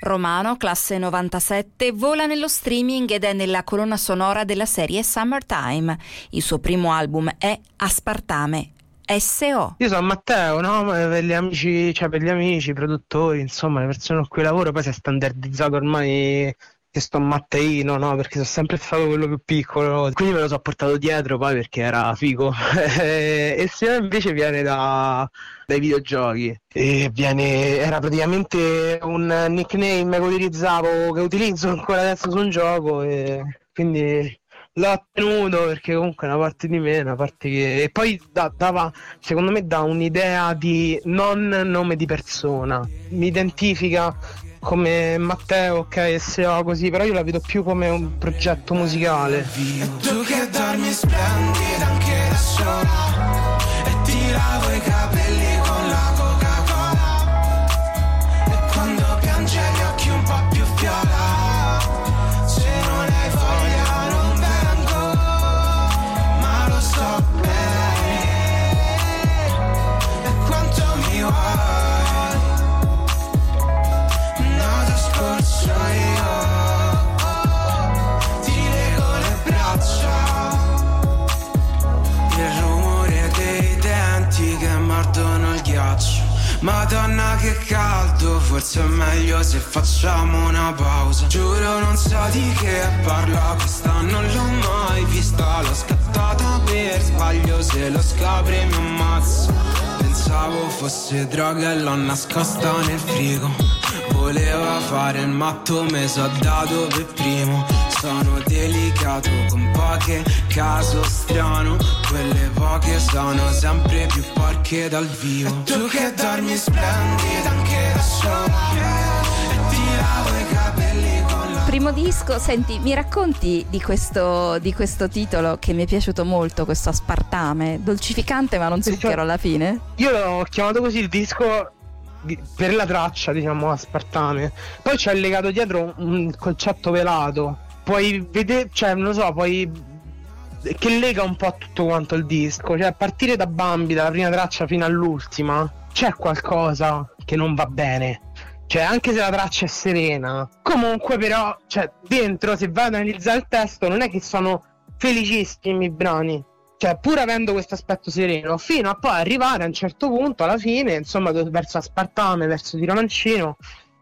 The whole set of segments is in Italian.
Romano, classe 97, vola nello streaming ed è nella colonna sonora della serie Summertime. Il suo primo album è Aspartame. SO. Io sono Matteo, no? Per gli amici, cioè per gli amici, i produttori, insomma, le persone con cui lavoro, poi si è standardizzato ormai che sto Matteino, no? Perché sono sempre stato quello più piccolo, quindi me lo so portato dietro poi perché era figo. e se invece viene da, dai videogiochi e viene, era praticamente un nickname che utilizzavo, che utilizzo ancora adesso su un gioco e quindi l'ho tenuto perché comunque è una parte di me, una parte che... E poi da, dava, secondo me, dà un'idea di non nome di persona, mi identifica come Matteo, ok, SEO così, però io la vedo più come un progetto musicale. E tu che dormi splendida anche da sola E ti i capelli Madonna che caldo, forse è meglio se facciamo una pausa. Giuro non so di che parla questa, non l'ho mai vista. L'ho scattata per sbaglio, se lo scopri mi ammazzo. Pensavo fosse droga e l'ho nascosta nel frigo. Voleva fare il matto, me so dato per primo Sono delicato con poche, caso strano Quelle poche sono sempre più porche dal vivo e tu che dormi splendida anche da sola E ti lavo i capelli con la Primo disco, senti, mi racconti di questo, di questo titolo che mi è piaciuto molto, questo aspartame, dolcificante ma non zucchero alla fine? Io l'ho chiamato così il disco di- per la traccia, diciamo, aspartame. Poi c'è legato dietro un concetto velato. Puoi vedere, cioè, non lo so, poi che lega un po' tutto quanto il disco. Cioè, a partire da Bambi, dalla prima traccia fino all'ultima, c'è qualcosa che non va bene. Cioè, anche se la traccia è serena, comunque, però, cioè, dentro, se vai ad analizzare il testo, non è che sono felicissimi i brani. Cioè, pur avendo questo aspetto sereno, fino a poi arrivare a un certo punto, alla fine, insomma, verso Aspartame, verso Di Romancino,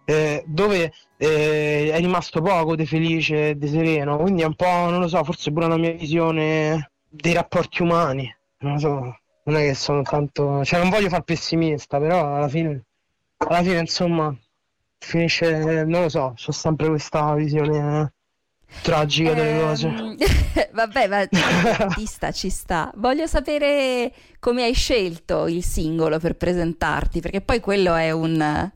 eh, dove eh, è rimasto poco di felice e di sereno. Quindi è un po', non lo so, forse pure una mia visione dei rapporti umani. Non lo so, non è che sono tanto. Cioè, non voglio far pessimista, però alla fine, alla fine, insomma, finisce, non lo so, c'ho sempre questa visione tragica delle cose. Ehm, Vabbè, ma ci sta, ci sta. Voglio sapere come hai scelto il singolo per presentarti, perché poi quello è un...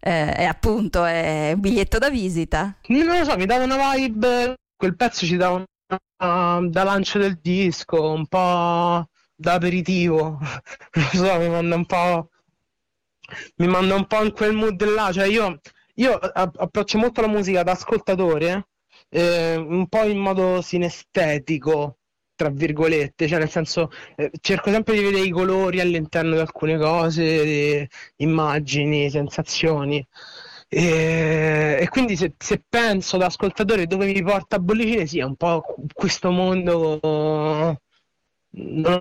eh, è appunto è un biglietto da visita. Non lo so, mi dava una vibe, quel pezzo ci dava una, da lancio del disco, un po' da aperitivo, non lo so, mi manda un po', mi manda un po' in quel mood là, cioè io, io approccio molto la musica da ascoltatore, eh, un po' in modo sinestetico, tra virgolette, cioè nel senso eh, cerco sempre di vedere i colori all'interno di alcune cose, immagini, sensazioni. E, e quindi se, se penso da ascoltatore dove mi porta a bollicine, sì, è un po' questo mondo non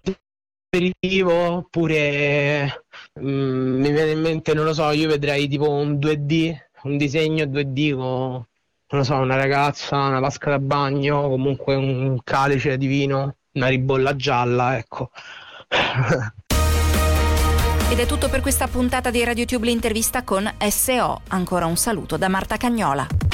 aperitivo, oppure mm, mi viene in mente, non lo so, io vedrei tipo un 2D, un disegno 2D con, non lo so, una ragazza, una vasca da bagno, comunque un calice di vino, una ribolla gialla, ecco. Ed è tutto per questa puntata di RadioTube l'intervista con SO. Ancora un saluto da Marta Cagnola.